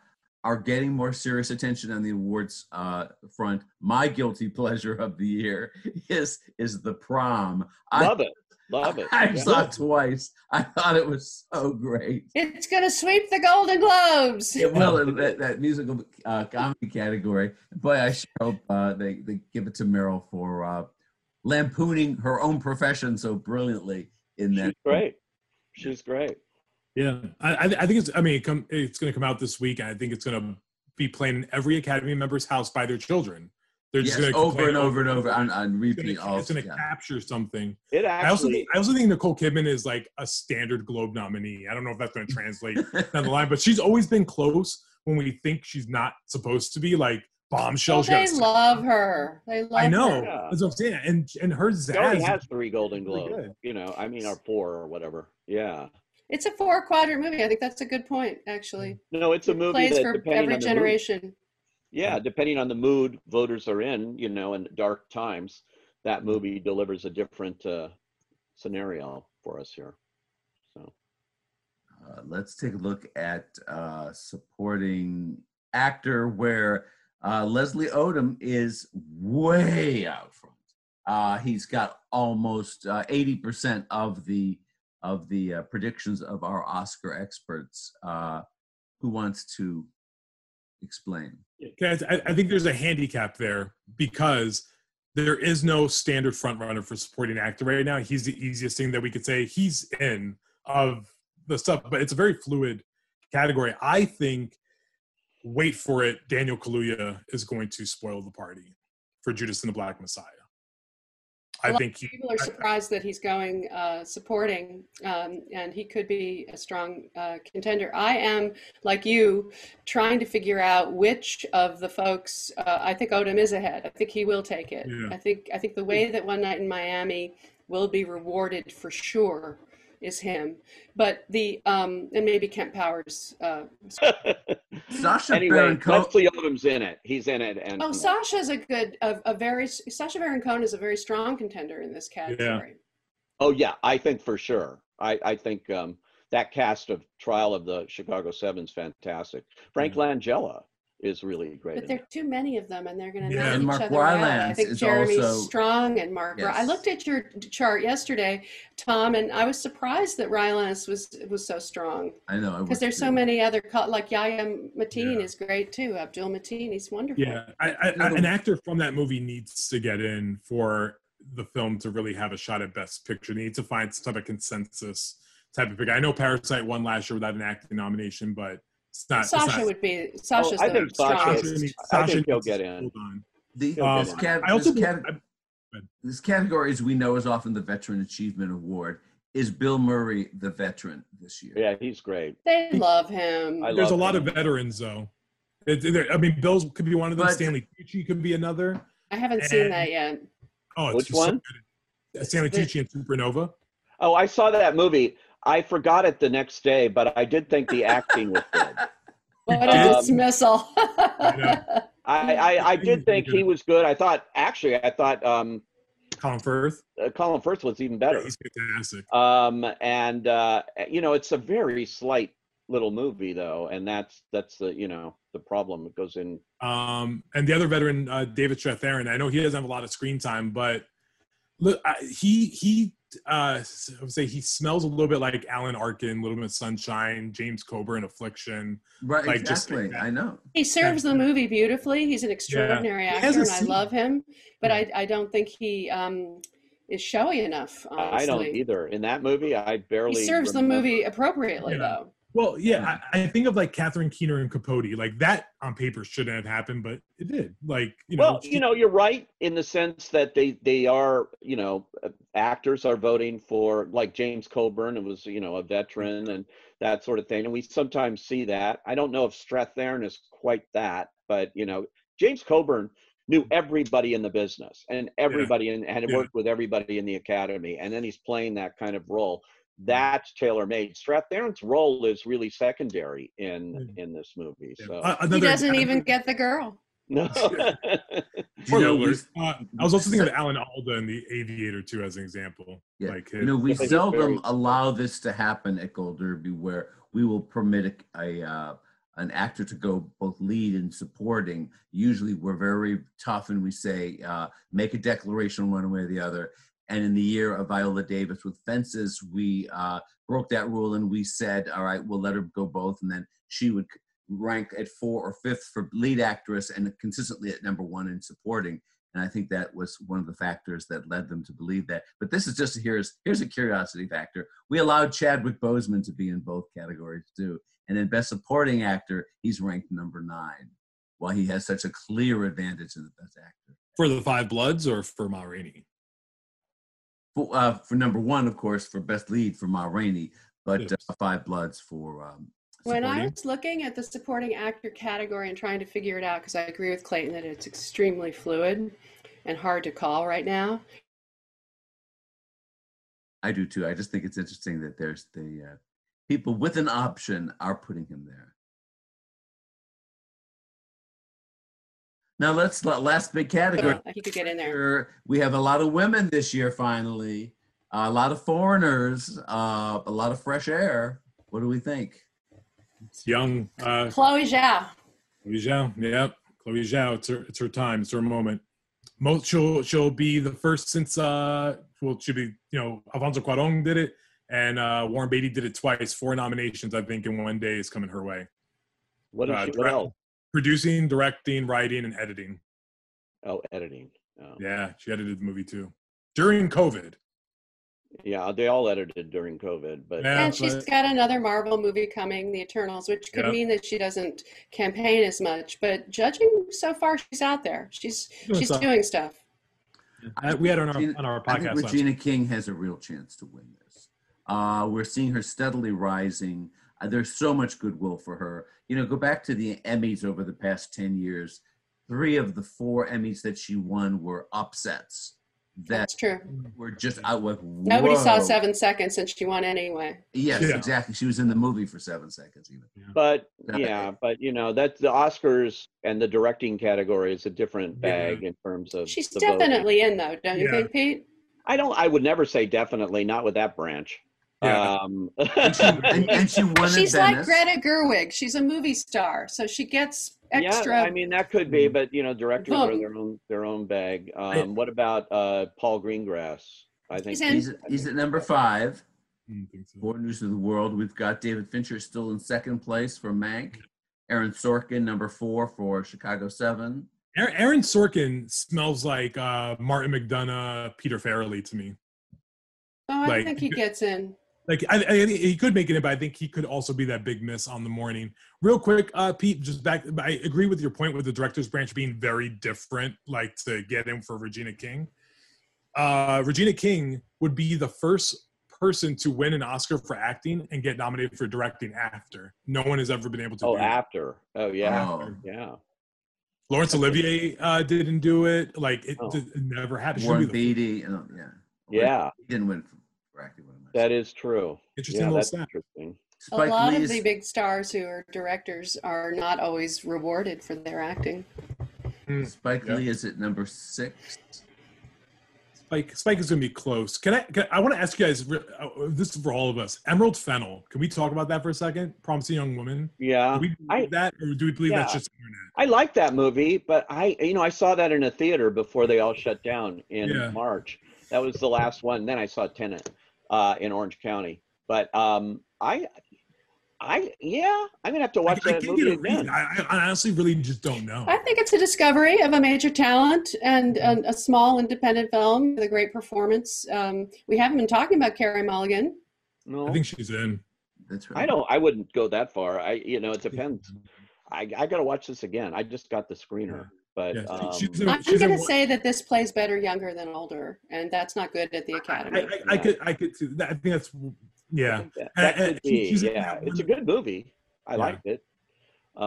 are getting more serious attention on the awards uh, front. My guilty pleasure of the year is is the prom. love it, love it. I Yeah. saw it twice. I thought it was so great. It's going to sweep the Golden Globes. It will in that, that musical uh, comedy category. Boy, I sure hope uh, they they give it to Meryl for uh, lampooning her own profession so brilliantly in that. She's great. She's great. Yeah, I, I I think it's. I mean, it come, it's going to come out this week, and I think it's going to be playing in every Academy member's house by their children. They're just Yes, going to over and over and over on, on It's going to yeah. capture something. It I also, actually. think, I also think Nicole Kidman is like a standard Globe nominee. I don't know if that's going to translate down the line, but she's always been close when we think she's not supposed to be. Like Bombshell. They love her. They love I know. her. Yeah. That's what I'm saying. And and her She has three Golden Globes. You know, I mean, or four or whatever. Yeah. It's a four quadrant movie. I think that's a good point, actually. No, it's a It movie plays that for depending every on the mood, generation. yeah, depending on the mood voters are in, you know, in dark times, that movie delivers a different uh, scenario for us here. So Uh, let's take a look at uh, supporting actor, where uh, Leslie Odom is way out front. Uh, he's got almost uh, 80% of the of the uh, predictions of our Oscar experts. Uh, who wants to explain? I, I think there's a handicap there because there is no standard frontrunner for supporting actor right now. He's the easiest thing that we could say he's in of the stuff, but it's a very fluid category. I think, wait for it, Daniel Kaluuya is going to spoil the party for Judas and the Black Messiah. I think he, People are surprised that he's going uh, supporting, um, and he could be a strong uh, contender. I am, like you, trying to figure out which of the folks. Uh, I think Odom is ahead. I think he will take it. Yeah. I think I think the way that One Night in Miami will be rewarded for sure is him. But the um, and maybe Kent Powers. Uh, Sacha anyway, Baron Cohen. Leslie Odom's in it. He's in it, and oh, Sacha's a good, a, a very Sacha Baron Cohen is a very strong contender in this category. Yeah. oh yeah, I think for sure. I I think um, that cast of Trial of the Chicago Seven's fantastic. Frank Langella is really great. But there are too many of them, and they're going to Yeah. knock And each Mark other out. I think is Jeremy also- Strong and Mark. Ry- I looked at your chart yesterday, Tom, and I was surprised that Rylance was was so strong I know. Because was there's so many other like Yahya Mateen Yeah. is great too. Abdul Mateen, he's wonderful. yeah, I, I, I, an actor from that movie needs to get in for the film to really have a shot at Best Picture. They need to find some type of consensus type of figure. I know Parasite won last year without an acting nomination, but it's not. it's Sacha not- would be Sacha's I think Sacha strongest. is- needs- I think he'll needs get in. hold on. The, Um, this, cat, I also this, cat, I- this category, as we know, is often the Veteran Achievement Award. Is Bill Murray the veteran this year? Yeah, he's great. They love him. I there's a lot him. of veterans though. It, there- I mean, Bill's could be one of them. But- Stanley Tucci could be another. I haven't seen that yet. Oh, it's Which just so one? Uh, Stanley Tucci and Supernova. Oh, I saw that movie. I forgot it the next day, but I did think the acting was good. What Um, a dismissal! I, I, I did think he was good. I thought actually, I thought um, Colin Firth. uh, Colin Firth was even better. He's fantastic. Um, and uh, you know, it's a very slight little movie though, and that's that's the you know the problem. It goes in. Um, and the other veteran, uh, David Strathairn. I know he doesn't have a lot of screen time, but look, I, he he uh, I would say he smells a little bit like Alan Arkin, a little bit of Sunshine, James Coburn, Affliction. Right, Like, just exactly. like. I know. He serves the movie beautifully. He's an extraordinary He actor, and I love him. But I, I don't think he um, is showy enough. Honestly. I don't either. In that movie, I barely. He serves the movie appropriately, Yeah. though. Well, yeah, I, I think of like Catherine Keener and Capote. Like that on paper shouldn't have happened, but it did. Like you know, well, you know, you're right in the sense that they they are, you know, actors are voting for like James Coburn, who was, you know, a veteran and that sort of thing, and we sometimes see that. I don't know if Strathairn is quite that, but you know, James Coburn knew everybody in the business and everybody in, and had Yeah. worked with everybody in the academy, and then he's playing that kind of role. That's tailor made. Strathairn's role is really secondary in in this movie. Yeah. So Uh, He doesn't even get the girl. no. You know. Uh, I was also thinking of Alan Alda in The Aviator too, as an example. Yeah. Like you know, we seldom very- allow this to happen at Gold Derby, where we will permit a, a uh, an actor to go both lead and supporting. Usually, we're very tough and we say uh, make a declaration one way or the other. And in the year of Viola Davis with Fences, we uh, broke that rule and we said, all right, we'll let her go both, and then she would rank at four or fifth for lead actress and consistently at number one in supporting. And I think that was one of the factors that led them to believe that. But this is just here's here's a curiosity factor. We allowed Chadwick Boseman to be in both categories too. And in Best Supporting Actor, he's ranked number nine, while he has such a clear advantage in the Best Actor. for the Five Bloods or for Ma Rainey. For, uh, for number one, of course, for Best Lead for Ma Rainey, but Yes. uh, Five Bloods for um, When I was looking at the supporting actor category and trying to figure it out, because I agree with Clayton that it's extremely fluid and hard to call right now. I do too. I just think it's interesting that there's the uh, people with an option are putting him there. Now let's last big category. He could get in there. We have a lot of women this year. Finally, a lot of foreigners, uh, a lot of fresh air. What do we think? It's young. Uh, Chloe Zhao. Chloe Zhao. Yep. Chloe Zhao. It's her. It's her time. It's her moment. Most she'll she'll be the first since uh well she'll be you know Alfonso Cuarón did it and uh Warren Beatty did it twice. Four nominations I think in one day is coming her way. What is Uh, she? What direct- else? Producing, directing, writing, and editing. Oh, editing. Oh. Yeah, she edited the movie too during COVID. Yeah, they all edited during COVID, but Yeah. And she's but- got another Marvel movie coming, The Eternals, which could Yeah. mean that she doesn't campaign as much. But judging so far, she's out there. She's Doing she's stuff. doing stuff. Uh, we had her on our, Regina- on our I think podcast. last Regina King has a real chance to win this. Uh, we're seeing her steadily rising. Uh, there's so much goodwill for her. You know, go back to the Emmys over the past 10 years. Three of the four Emmys that she won were upsets that That's true. were just out with Nobody saw seven seconds, and she won anyway. Yes, Yeah. exactly. She was in the movie for seven seconds, even. but Yeah. yeah, but you know that's the Oscars and the directing category is a different bag in terms of. She's the voting. definitely in, though, don't you Yeah. think, Pete? I don't. I would never say definitely. Not with that branch. Yeah. Um, And she, and, and she won She's at like Greta Gerwig. She's a movie star, so she gets extra. Yeah, I mean that could be, Mm. but you know, directors are their own their own bag. I- Um, what about uh, Paul Greengrass? I think He's in. He's, he's at number five. I so. For News of the World, we've got David Fincher still in second place for Mank. Aaron Sorkin, number four for Chicago Seven. Aaron Aaron Sorkin smells like uh, Martin McDonagh, Peter Farrelly to me. oh, I like- think he gets in. Like I, I, he could make it in, but I think he could also be that big miss on the morning. Real quick, uh, Pete, just back. I agree with your point with the director's branch being very different. Like to get in for Regina King. Uh, Regina King would be the first person to win an Oscar for acting and get nominated for directing after. No one has ever been able to. Oh, do that. after. Oh, yeah, Oh. yeah. Laurence Olivier uh, didn't do it. Like it, Oh. it never happened. Warren would be the Beatty. uh, yeah. Yeah, He didn't win for, for acting. What am I that saying? is true. interesting Yeah, little that's stat. interesting. A lot Lee of the big stars who are directors are not always rewarded for their acting. Spike Yeah. Lee is at number six. Spike, Spike is going to be close. Can I? Can, I want to ask you guys. uh, This is for all of us. Emerald Fennell. Can we talk about that for a second? Promising young woman. Yeah. Do we believe I- that, or do we believe that's just internet? I like that movie, but I, you know, I saw that in a theater before they all shut down in Yeah. March. That was the last one. Then I saw Tenet uh, in Orange County. But um, I, I, yeah, I'm gonna have to watch I that can't movie get a read. again. I, I honestly really just don't know. I think it's a discovery of a major talent and a, a small independent film with a great performance. Um, we haven't been talking about Carey Mulligan. No, I think she's in. That's right. I don't. I wouldn't go that far. I, you know, it depends. I, I gotta watch this again. I just got the screener, but Yeah, um, she's in- I'm she's in going to one- say that this plays better younger than older, and that's not good at the Academy. I, I could. I could. see that. I think that's. Yeah. think that, that and could she- be. she's Yeah, that it's a good movie. I Yeah. liked it.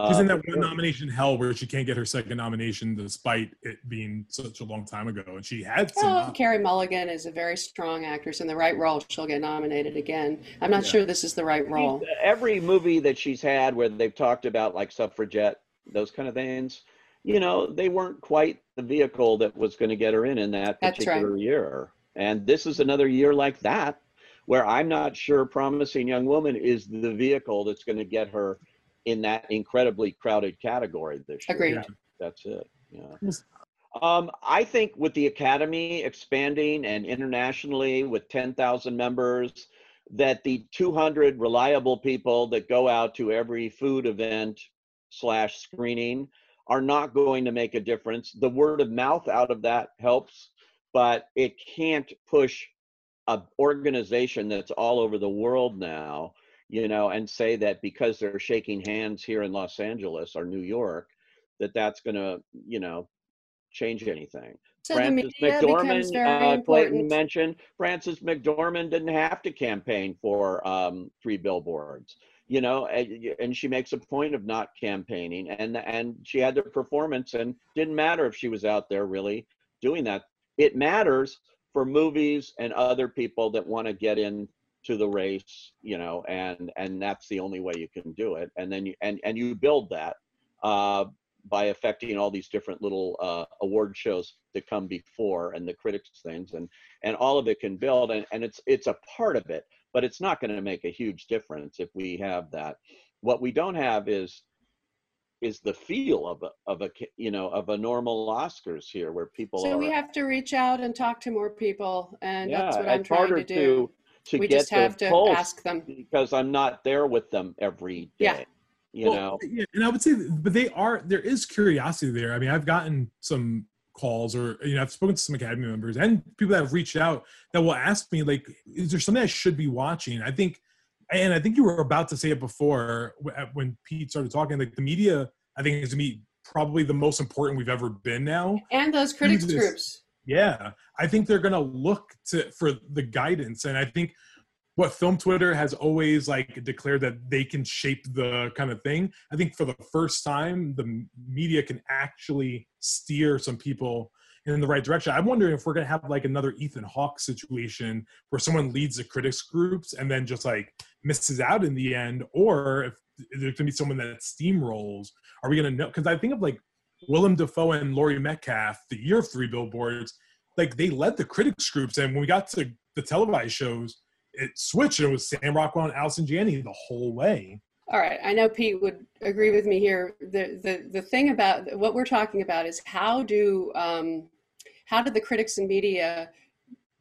She's Uh, in that one nomination hell where she can't get her second nomination despite it being such a long time ago, and she had some. Well, Carey Mulligan is a very strong actress. In the right role, she'll get nominated again. I'm not Yeah. sure this is the right role. Every movie that she's had where they've talked about like suffragette, those kind of things, you know, they weren't quite the vehicle that was going to get her in in that That's right. particular year. And this is another year like that, where I'm not sure Promising Young Woman is the vehicle that's going to get her in that incredibly crowded category this year. Agreed. Yeah. That's it. Yeah. Um, I think with the Academy expanding and internationally with 10,000 members, that the 200 reliable people that go out to every food event slash screening are not going to make a difference. The word of mouth out of that helps, but it can't push a organization that's all over the world now, you know, and say that because they're shaking hands here in Los Angeles or New York, that that's going to, you know, change anything. So the Frances media becomes McDormand, uh, Clayton mentioned, Frances McDormand didn't have to campaign for um, three billboards, you know, and, and she makes a point of not campaigning, and and she had the performance, and didn't matter if she was out there really doing that. It matters for movies and other people that want to get in to the race, you know, and and that's the only way you can do it, and then you and and you build that. Uh, by affecting all these different little uh, award shows that come before and the critics things and and all of it can build and, and it's it's a part of it but it's not going to make a huge difference if we have that what we don't have is is the feel of a of a you know of a normal oscars here where people So are we have to reach out and talk to more people, and yeah that's what I'm trying harder to do. to We get just have to pulse ask them. because i'm not there with them every day Yeah. you Well, know yeah, and I would say, but they are. There is curiosity there. I mean, I've gotten some calls, or you know, I've spoken to some Academy members and people that have reached out that will ask me, like, is there something I should be watching? I think, and I think you were about to say it before when Pete started talking. Like the media, I think is to me probably the most important we've ever been now. And those critics groups. Yeah, I think they're gonna look to for the guidance, and I think what film Twitter has always like declared that they can shape the kind of thing. I think for the first time, the media can actually steer some people in the right direction. I'm wondering if we're gonna have like another Ethan Hawke situation where someone leads the critics groups and then just like misses out in the end, or if there's gonna be someone that steamrolls. Are we gonna know? Because I think of like Willem Dafoe and Laurie Metcalf, the year of three billboards, like they led the critics groups, and when we got to the televised shows, it switched. It was Sam Rockwell and Allison Janney the whole way. All right, I know Pete would agree with me here. The the the thing about what we're talking about is how do um, how do the critics and media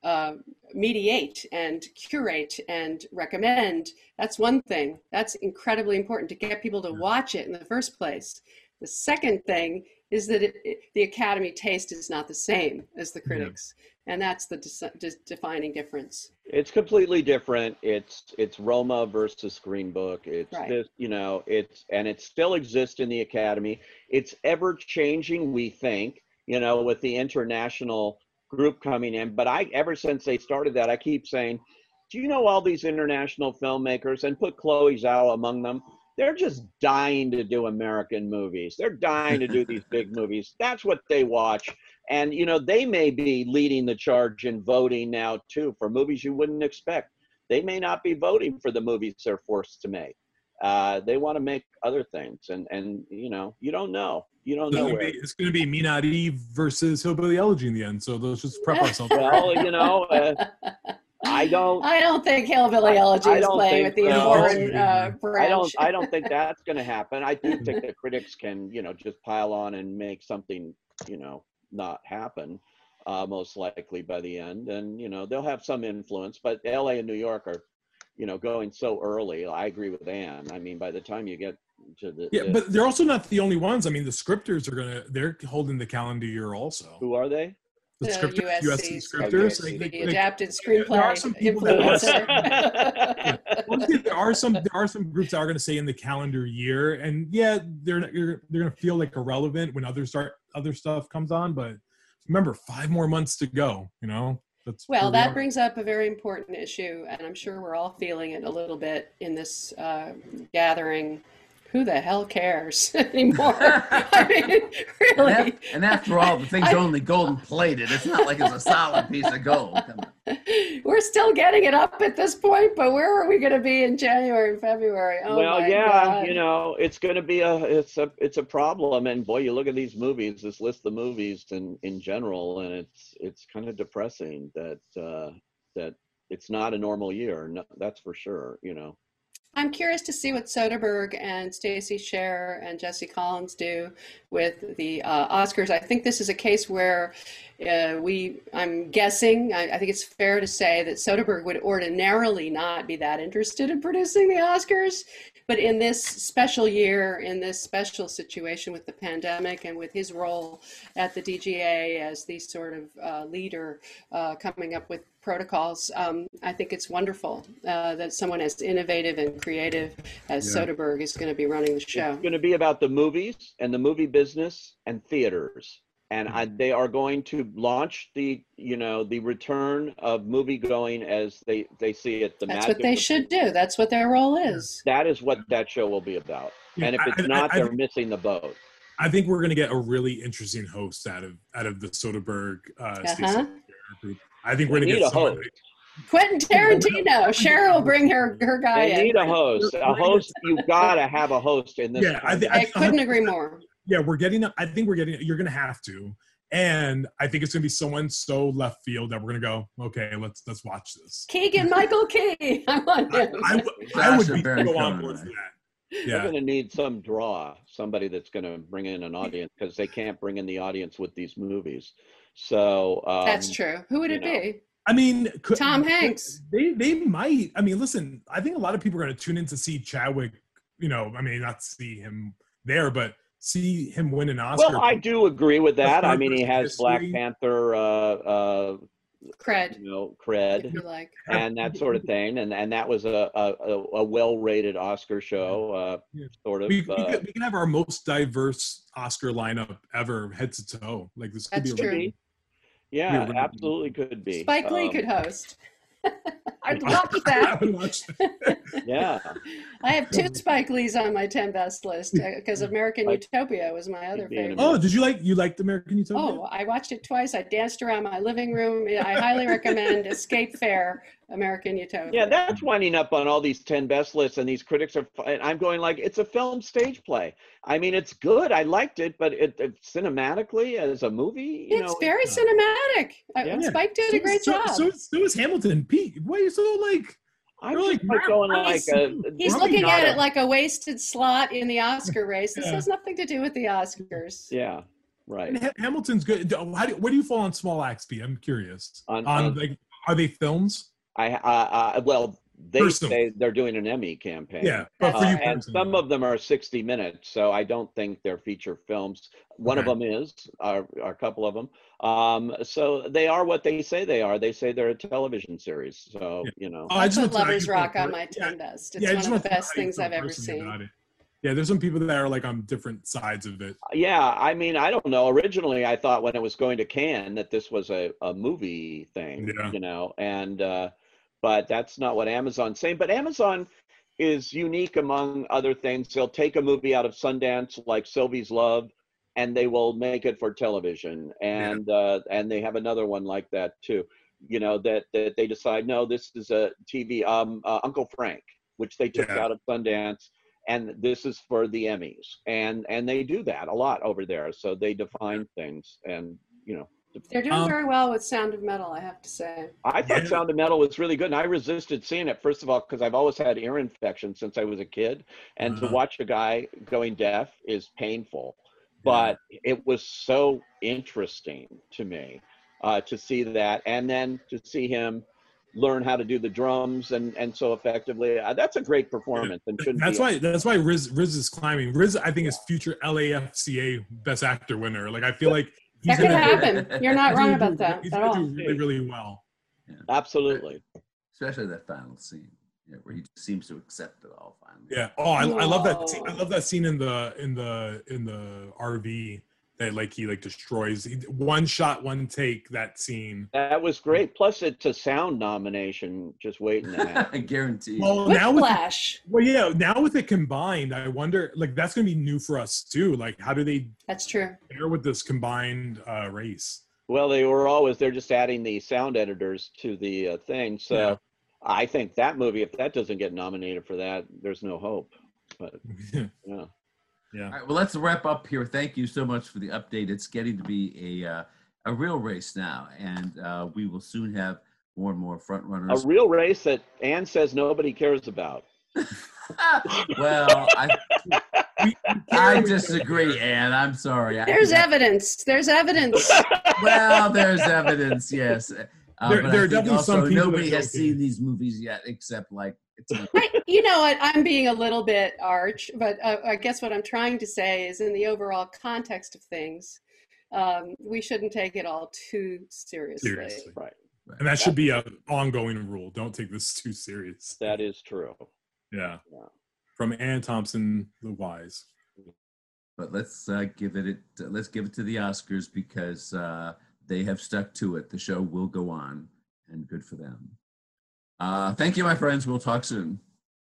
uh, mediate and curate and recommend? That's one thing. That's incredibly important to get people to watch it in the first place. The second thing is that it, it- the Academy taste is not the same as the critics, and that's the dis- dis- defining difference. It's completely different. It's it's Roma versus Green Book. It's Right. this, you know, it's and it still exists in the academy. It's ever changing, we think, you know, with the international group coming in. But I ever since they started that, I keep saying, do you know all these international filmmakers and put Chloe Zhao among them? They're just dying to do American movies. They're dying to do these big movies. That's what they watch. And you know, they may be leading the charge in voting now too for movies you wouldn't expect. They may not be voting for the movies they're forced to make. Uh, they want to make other things, and and you know, you don't know. You don't It's know. gonna, Where. be, it's gonna be Minari versus Hillbilly Elegy in the end. So let's just prep ourselves. Well, you know, uh, I don't. I don't think Hillbilly Elegy I is playing think with the so. foreign uh, I don't. I don't think that's going to happen. I do think the critics can, you know, just pile on and make something, you know, not happen. Uh, most likely by the end, and you know, they'll have some influence. But L.A. and New York are, you know, going so early. I agree with Anne. I mean, by the time you get to the, Yeah, the- but they're also not the only ones. I mean, the scripters are gonna they're holding the calendar year also. who are they? The The scripters, USC USC scripters. Okay. like- the like- like- adapted there screenplay are some people that influencer. Well, yeah, there are some there are some groups that are going to say in the calendar year, and yeah, they're not, you're, they're going to feel like irrelevant when others start other stuff comes on. But remember, five more months to go. You know, that's Well, where we that brings up a very important issue, and I'm sure we're all feeling it a little bit in this uh, gathering. Who the hell cares anymore? I mean, And, really. and after all, the thing's I- only golden plated. It's not like it's a solid piece of gold. We're still getting it up at this point, but where are we going to be in January and February? Oh well, my yeah, God. you know, it's going to be a it's a it's a problem. And boy, you look at these movies, this list of movies in in general, and it's it's kind of depressing that uh, that it's not a normal year. No, that's for sure. You know. I'm curious to see what Soderbergh and Stacey Sher and Jesse Collins do with the uh, Oscars. I think this is a case where uh, we, I'm guessing, I, I think it's fair to say that Soderbergh would ordinarily not be that interested in producing the Oscars. But in this special year, in this special situation with the pandemic and with his role at the DGA as the sort of uh, leader uh, coming up with protocols, um, I think it's wonderful uh, that someone as innovative and creative as Yeah. Soderbergh is going to be running the show. It's going to be about the movies and the movie business and theaters and I, they are going to launch the you know the return of movie going as they they see it. The That's magic what they of- should do. That's what their role is. That is what that show will be about. Yeah, and if it's I- not, I- they're missing the boat. I think we're gonna get a really interesting host out of out of the Soderbergh uh, Uh-huh. Group. I think we're gonna need get a someone. host. Quentin Tarantino. Cheryl will bring her her guy They in. need a host. A host. You've gotta have a host in this. Yeah, I think- I couldn't agree more. Yeah, we're getting. I think we're getting. You're gonna have to, and I think it's gonna be someone so left field that we're gonna go. Okay, let's let's watch this. Keegan Michael Key. I want I, him. I, would- I would be Baron so on Cohen, board for right? that. They're going to need some draw, somebody that's going to bring in an audience because they can't bring in the audience with these movies. So um, That's true. Who would it know. be? I mean, could, Tom Hanks. They they might. I mean, listen. I think a lot of people are going to tune in to see Chadwick. You know, I mean, not see him there, but see him win an Oscar. Well, I do agree with that. I mean, he History. has Black Panther, uh, uh, Cred. you know, If cred you like. and that sort of thing, and and that was a a, a, a well-rated Oscar show, uh, Yeah. sort of. we, we, uh, could, we can have our most diverse Oscar lineup ever, head to toe. Like this could That's be a true. Yeah, really- absolutely could be. Spike Lee Um, could host. I'd watch that. I would watch Yeah, I have two Spike Lees on my 10 best list uh, because American Like- Utopia was my other He'd be in favorite. Oh, did you like you liked American Utopia? Oh, I watched it twice. I danced around my living room. I highly recommend Escape Fair, American Utopia. yeah, that's winding up on all these ten best lists, and these critics are. And I'm going like, it's a film stage play. I mean, it's good. I liked it, but it, it cinematically as a movie, you it's know, very it's, cinematic. Uh, Yeah. Spike did a great so, job. So, so is Hamilton. Pete, why are you so like? I'm You're just like, like going like he's- a, He's looking at a- it like a wasted slot in the Oscar race. This Yeah. has nothing to do with the Oscars. yeah, right. Ha- Hamilton's good. Do- How do, where do you fall on Small Axe, Pete? I'm curious. On- On, on- like, are they films? I, uh, uh, well, they Personally. say they're doing an Emmy campaign. Yeah, but for Uh, you and some of them are 60 minutes, so I don't think they're feature films. One of them is, or, or a couple of them. Um, so they are what they say they are. They say they're a television series. So, Yeah. you know, Oh, I just put want Lovers just Rock on to- my yeah, 10 best. It's yeah, one of the best know how you things I've ever seen. Yeah, there's some people that are like on different sides of it. yeah, I mean, I don't know. Originally, I thought when it was going to Cannes that this was a, a movie thing, Yeah. you know, and, uh, but that's not what Amazon's saying. But Amazon is unique among other things. They'll take a movie out of Sundance like Sylvie's Love and they will make it for television. And, uh, and they have another one like that too, you know, that, that they decide, no, this is a TV, um, uh, Uncle Frank, which they took Yeah. out of Sundance and this is for the Emmys, and and they do that a lot over there. So they define things, and you know, They're doing Um, very well with Sound of Metal, I have to say. I thought Yeah. Sound of Metal was really good, and I resisted seeing it. First of all, because I've always had ear infection since I was a kid, and to Uh-huh. watch a guy going deaf is painful. But it was so interesting to me uh, to see that, and then to see him learn how to do the drums and and so effectively. Uh, that's a great performance, and shouldn't That's be why. That's why Riz Riz is climbing. Riz, I think, is future LAFCA Best Actor winner. Like I feel like That could gonna- happen. You're not wrong about that He's at gonna all. do really, really well. absolutely. Especially that final scene, yeah, where he just seems to accept it all finally. Yeah. Oh, I, I love that. Scene, I love that scene in the in the in the RV that like he like destroys. He, one shot, one take. That scene. That was great. Plus, it's a sound nomination just waiting to happen. I guarantee. Well, now with Whiplash. well, yeah, now with it combined, I wonder like that's gonna be new for us too. Like, how do they That's true. pair with this combined uh, race? Well, they were always they're just adding the sound editors to the uh, thing. So Yeah. I think that movie, if that doesn't get nominated for that, there's no hope. But yeah, All right, well, let's wrap up here. Thank you so much for the update. It's getting to be a uh, a real race now, and uh, we will soon have more and more front runners. a real race that Anne says nobody cares about. well, I, I disagree, Anne. I'm sorry. I- There's evidence. There's evidence. well, there's evidence. Yes, uh, There- there are think definitely some people nobody that has don't seen these movies yet, except like it's. I, you know what? I'm being a little bit arch, but uh, I guess what I'm trying to say is in the overall context of things, um, we shouldn't take it all too seriously. Seriously. Right. And that should be a ongoing rule. Don't take this too serious. That is true. Yeah. Yeah. From Anne Thompson, the wise. but let's uh, give it, it let's give it to the Oscars because uh, they have stuck to it. The show will go on, and good for them. Uh, thank you, my friends. We'll talk soon.